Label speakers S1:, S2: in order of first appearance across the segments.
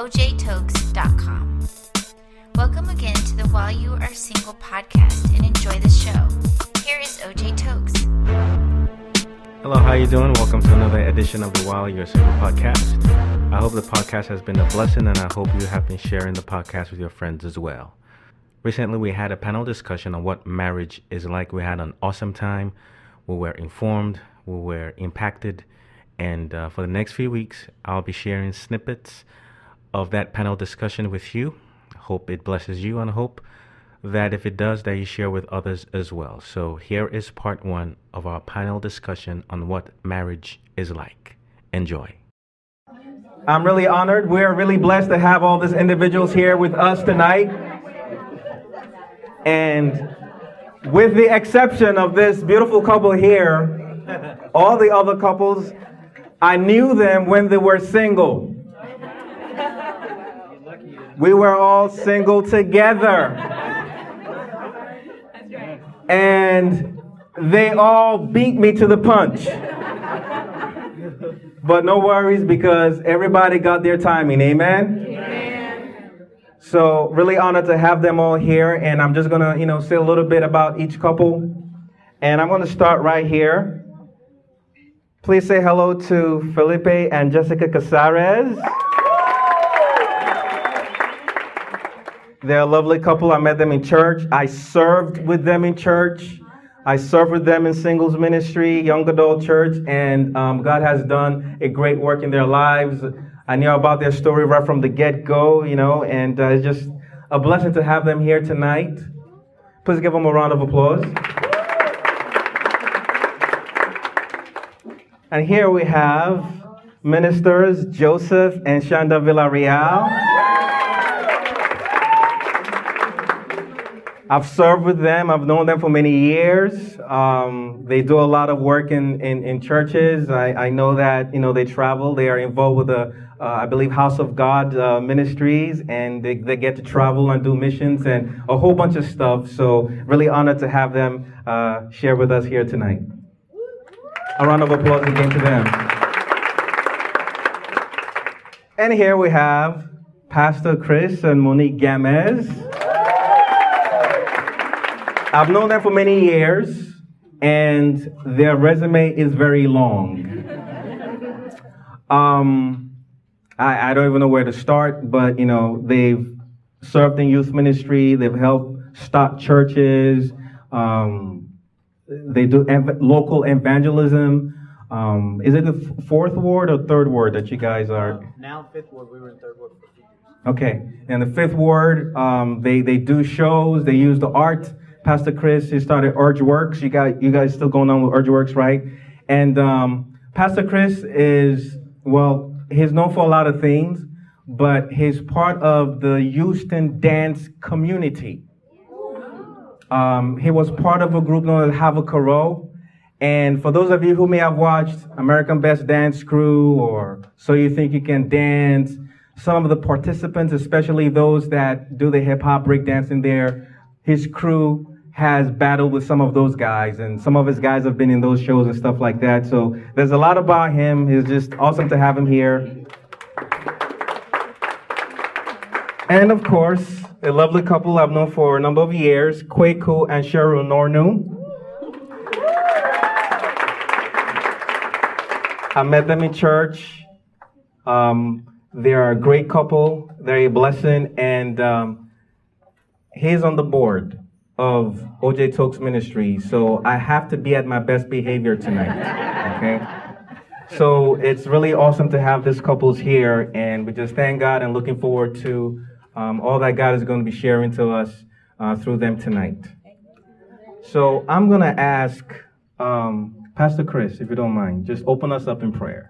S1: OJTokes.com. Welcome again to the While You Are Single podcast and enjoy the show. Here is OJ Tokes.
S2: Hello, how you doing? Welcome to another edition of the While You're Single podcast. I hope the podcast has been a blessing and I hope you have been sharing the podcast with your friends as well. Recently, we had a panel discussion on what marriage is like. We had an awesome time. We were informed, we were impacted, and uh, for the next few weeks, I'll be sharing snippets of that panel discussion with you. Hope it blesses you and hope that if it does, that you share with others as well. So here is part one of our panel discussion on what marriage is like. Enjoy.
S3: I'm really honored. We're really blessed to have all these individuals here with us tonight. And with the exception of this beautiful couple here, all the other couples, I knew them when they were single. We were all single together. And they all beat me to the punch. But no worries because everybody got their timing. Amen? Amen. So really honored to have them all here. And I'm just going to, you know, say a little bit about each couple. And I'm going to start right here. Please say hello to Felipe and Jessica Casares. They're a lovely couple. I met them in church. I served with them in church. I served with them in singles ministry, young adult church, and um, God has done a great work in their lives. I knew about their story right from the get go, you know, and uh, it's just a blessing to have them here tonight. Please give them a round of applause. And here we have ministers Joseph and Shanda Villarreal. I've served with them. I've known them for many years. Um, they do a lot of work in, in, in churches. I, I, know that, you know, they travel. They are involved with the, uh, I believe, House of God uh, ministries, and they, they get to travel and do missions and a whole bunch of stuff. So really honored to have them uh, share with us here tonight. A round of applause again to them. And here we have Pastor Chris and Monique Gamez. I've known them for many years, and their resume is very long. Um, I, I, don't even know where to start, but you know, they've served in youth ministry, they've helped start churches, um, they do ev- local evangelism. Um, is it the fourth ward or third ward that you guys are? Uh,
S4: now fifth ward. We were in third ward for a few years.
S3: Okay, and the fifth ward, um, they they do shows. They use the art Pastor Chris, he started Urge Works. You got you guys still going on with Urge Works, right? And um, Pastor Chris is well, he's known for a lot of things, but he's part of the Houston dance community. Um, he was part of a group known as Havocaro. And for those of you who may have watched America's Best Dance Crew or So You Think You Can Dance, some of the participants, especially those that do the hip hop breakdancing there, his crew has battled with some of those guys, and some of his guys have been in those shows and stuff like that. So there's a lot about him. It's just awesome to have him here. And of course, a lovely couple I've known for a number of years, Kweku and Cheryl Nornu. I met them in church. Um, they're a great couple. They're a blessing, and um, he's on the board of OJ Tokes Ministry, so I have to be at my best behavior tonight. Okay? So it's really awesome to have this couples here, and we just thank God and looking forward to um, all that God is going to be sharing to us uh, through them tonight. So I'm going to ask um, Pastor Chris, if you don't mind, just open us up in prayer.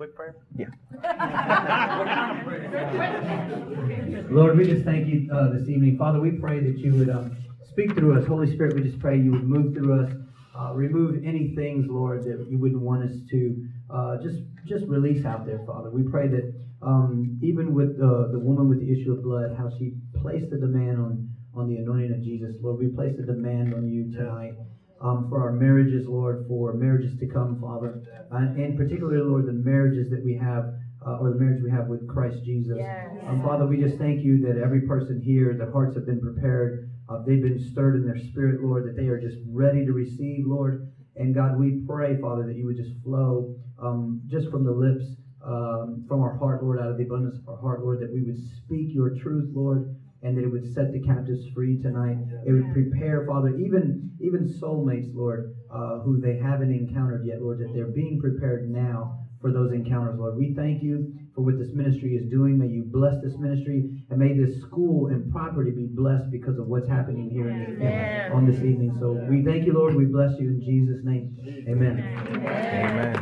S4: Quick prayer?
S3: Yeah.
S5: Lord, we just thank you uh, this evening. Father, we pray that you would uh, speak through us. Holy Spirit, we just pray you would move through us. Uh, remove any things, Lord, that you wouldn't want us to uh, just just release out there, Father. We pray that um, even with the, the woman with the issue of blood, how she placed the demand on, on the anointing of Jesus, Lord, we place a demand on you tonight. Um, for our marriages, Lord, for marriages to come, Father, uh, and particularly, Lord, the marriages that we have, uh, or the marriage we have with Christ Jesus. Um, Father, we just thank you that every person here, their hearts have been prepared, uh, they've been stirred in their spirit, Lord, that they are just ready to receive, Lord. And God, we pray, Father, that you would just flow um, just from the lips, um, from our heart, Lord, out of the abundance of our heart, Lord, that we would speak your truth, Lord, and that it would set the captives free tonight. It would prepare, Father, even even soulmates, Lord, uh, who they haven't encountered yet, Lord, that they're being prepared now for those encounters, Lord. We thank you for what this ministry is doing. May you bless this ministry, and may this school and property be blessed because of what's happening here this, on this evening. So we thank you, Lord. We bless you in Jesus' name. Amen.
S3: Amen.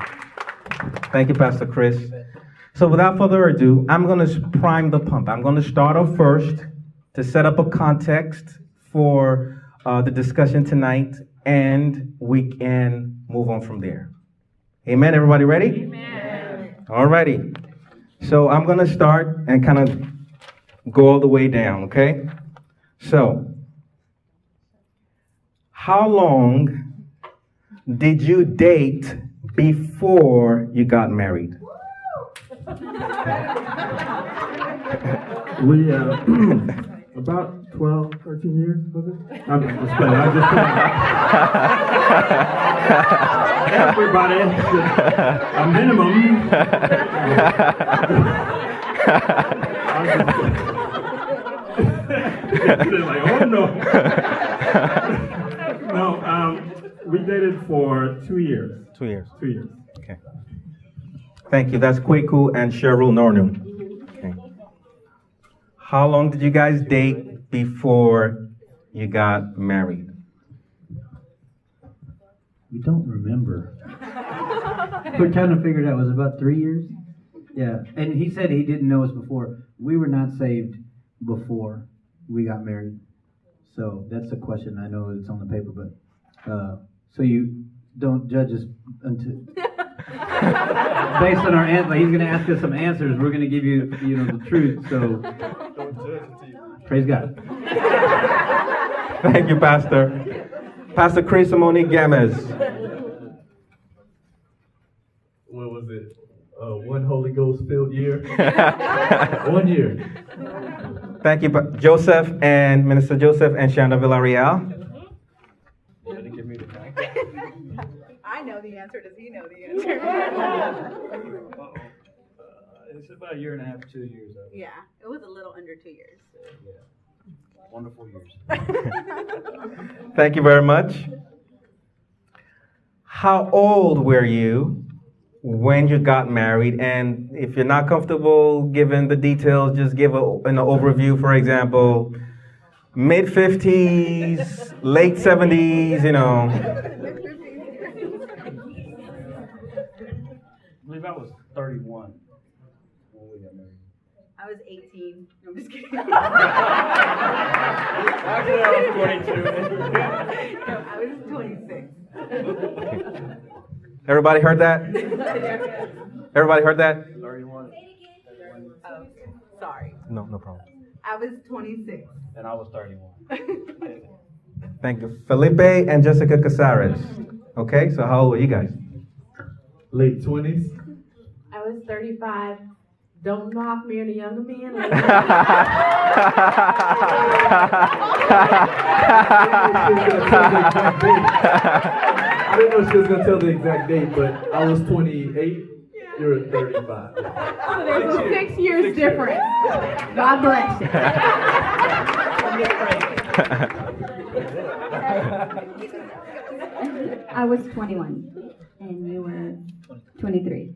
S3: Thank you, Pastor Chris. So without further ado, I'm going to prime the pump. I'm going to start off first to set up a context for uh, the discussion tonight, and we can move on from there. Amen. Everybody ready? Amen. All righty. So I'm going to start and kind of go all the way down, okay? So, how long did you date before you got married?
S6: We, uh, about 12, 13 years, was it? I'm just playing. I'm just Everybody, a minimum. They're like, oh no. no, um, we dated for two years.
S3: Two years.
S6: Two years.
S3: Okay. Thank you. That's Kweku and Cheryl Nornu. How long did you guys date before you got married?
S5: We don't remember. We're trying to figure it out. Was about three years? Yeah. And he said he didn't know us before. We were not saved before we got married. So that's a question. I know it's on the paper, but uh, so you don't judge us until based on our answer. He's going to ask us some answers. We're going to give you, you know, the truth. So praise God.
S3: Thank you, Pastor. Pastor Chris Monique Gamez.
S6: What was it? Uh, one Holy Ghost filled year. one year.
S3: Thank you, Joseph and Minister Joseph and Shanda Villarreal.
S7: I know the answer. Does he know the answer?
S4: Uh, it's about a year and a half, two years. I
S7: yeah, it was a little under two years.
S4: Wonderful years.
S3: Thank you very much. How old were you when you got married? And if you're not comfortable giving the details, just give a, an overview. For example, mid 50s, late 70s, you know.
S4: I was 31 when we got married.
S7: I was 18. No, I'm just kidding.
S4: Actually, I was 22.
S7: no, I was 26.
S3: Everybody heard that? Everybody heard that?
S4: 31,
S7: Oh, sorry.
S3: No, no problem.
S7: I was 26.
S4: and I was 31.
S3: Thank you. Felipe and Jessica Casares. Okay, so how old were you guys?
S6: Late 20s.
S8: I was 35. Don't knock me any younger men.
S6: I didn't know she was gonna tell the exact date, but I was 28. You're 35.
S8: So there's a six years difference. God bless you.
S9: I was 21 and you were 23.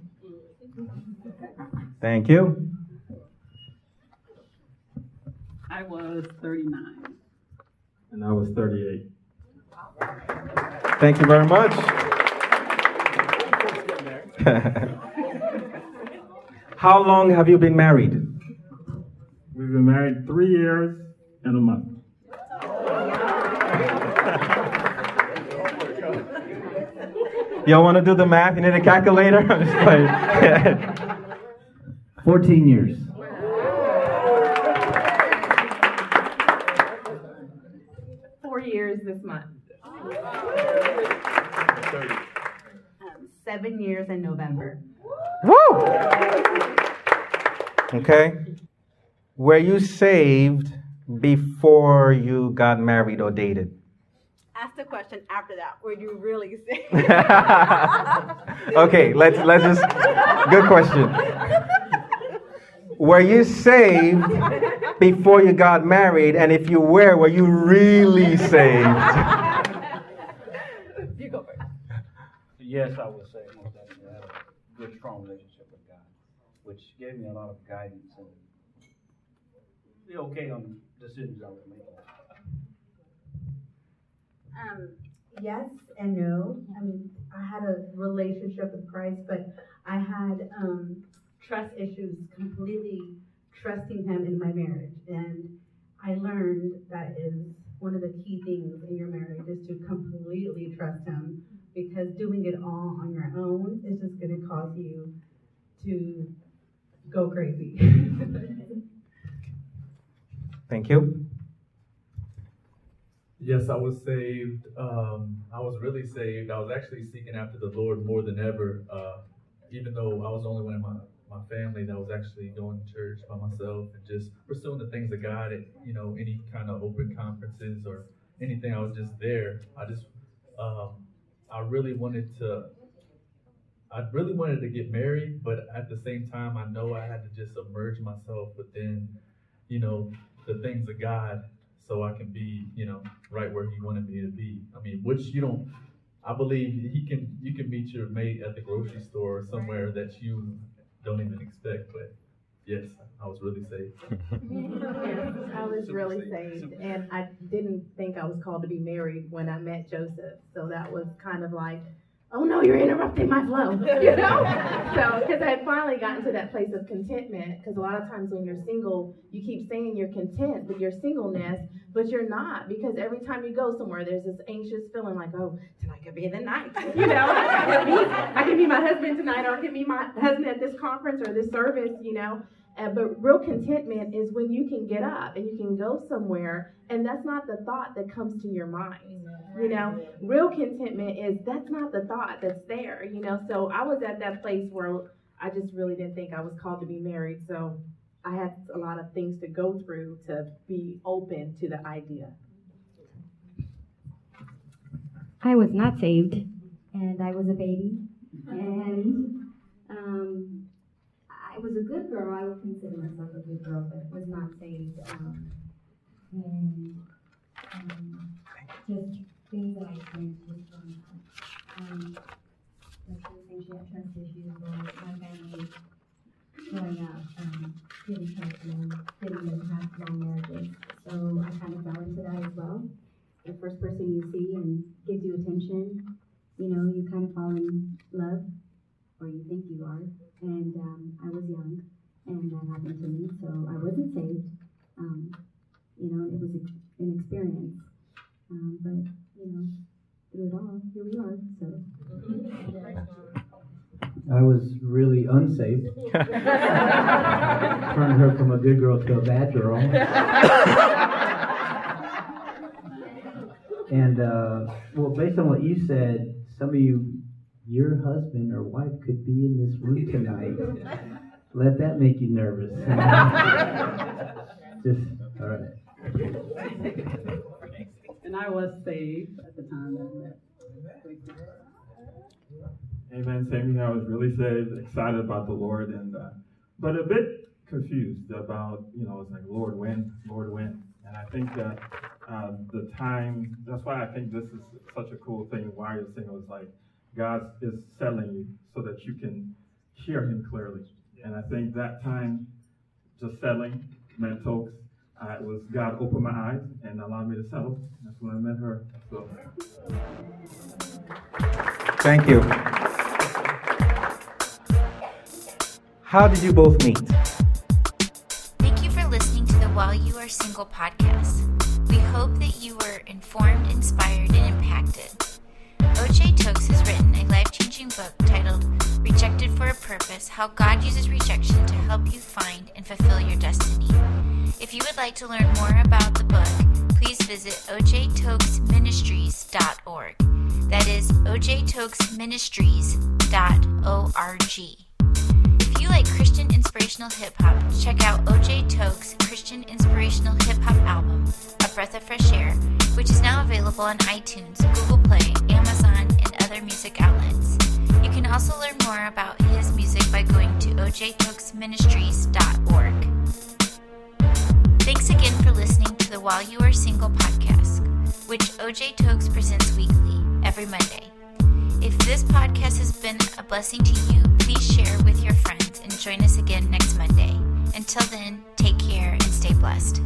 S3: Thank you.
S8: I was 39.
S6: And I was 38.
S3: Thank you very much. How long have you been married?
S6: We've been married three years and a month.
S3: Y'all want to do the math? You need a calculator? I'm just playing.
S5: 14 years.
S8: Four years this month.
S7: Um, seven years in November.
S3: Woo! Okay. Were you saved before you got married or dated?
S7: Ask the question after that. Were you really saved?
S3: okay, let's let's just good question. Were you saved before you got married? And if you were, were you really saved?
S7: you go first.
S4: Yes, I would say most definitely I had a good, strong relationship with God, which gave me a lot of guidance and be okay on decisions I would make.
S10: Um, yes and no. I mean, I had a relationship with Christ, but I had um, trust issues, completely trusting Him in my marriage. And I learned that is one of the key things in your marriage is to completely trust Him because doing it all on your own is just going to cause you to go crazy.
S3: Thank you.
S6: Yes, I was saved. Um, I was really saved. I was actually seeking after the Lord more than ever. Uh, even though I was the only one in my, my family that was actually going to church by myself and just pursuing the things of God at you know any kind of open conferences or anything. I was just there. I just um, I really wanted to. I really wanted to get married, but at the same time, I know I had to just submerge myself within, you know, the things of God so I can be, you know, right where He wanted me to be. I mean, which you don't. I believe He can. You can meet your mate at the grocery store or somewhere that you don't even expect. But yes, I was really saved.
S8: I was really saved, and I didn't think I was called to be married when I met Joseph. So that was kind of like, oh no, you're interrupting my flow, you know? so, because I had finally gotten to that place of contentment, because a lot of times when you're single, you keep saying you're content with your singleness, but you're not, because every time you go somewhere, there's this anxious feeling like, oh, tonight could be the night, you know? I could be, I could be my husband tonight, or I could be my husband at this conference or this service, you know? Uh, but real contentment is when you can get up and you can go somewhere, and that's not the thought that comes to your mind. You know, real contentment is that's not the thought that's there. You know, so I was at that place where I just really didn't think I was called to be married. So I had a lot of things to go through to be open to the idea.
S9: I was not saved, and I was a baby, and um, I was a good girl. I would consider myself a good girl, but was not saved. Um, and um, just things that I experienced was growing up. Um, like she was saying, she had trust issues, or my family growing up um, didn't trust men, didn't long marriages. So I kind of fell into that as well. The first person you see and gives you attention, you know, you kind of fall in love, or you think you are. And um, I was young, and that happened to me, so I wasn't saved. Um, you know, it was an experience. Um, but, you know, through it all, here we are, so.
S5: I was really unsaved. Turned her from a good girl to a bad girl. and, uh, well, based on what you said, some of you, your husband or wife could be in this room tonight. Let that make you nervous. Just, all right.
S11: And I was saved at the time that I met.
S12: Amen. Same here. I was really saved, excited about the Lord, and uh, but a bit confused about you know it's like Lord when, Lord when, and I think that uh, the time. That's why I think this is such a cool thing. Why you're single is like God is settling you so that you can hear Him clearly, and I think that time just settling meant folks. Uh, it was God opened my eyes and allowed me to settle. That's when I met her. So.
S3: Thank you. How did you both meet?
S1: Thank you for listening to the While You Are Single podcast. We hope that you were informed, inspired, and impacted. OJ Tokes has written a life changing book titled Rejected for a purpose how God uses rejection to help you find and fulfill your destiny. If you would like to learn more about the book, please visit ojtokesministries.org. That is ojtokesministries.org. Like Christian inspirational hip hop, check out OJ Toke's Christian inspirational hip hop album, A Breath of Fresh Air, which is now available on iTunes, Google Play, Amazon, and other music outlets. You can also learn more about his music by going to ojtokesministries.org. Thanks again for listening to the While You Are Single podcast, which OJ Tokes presents weekly, every Monday. If this podcast has been a blessing to you, please share with your friends join us again next Monday. Until then, take care and stay blessed.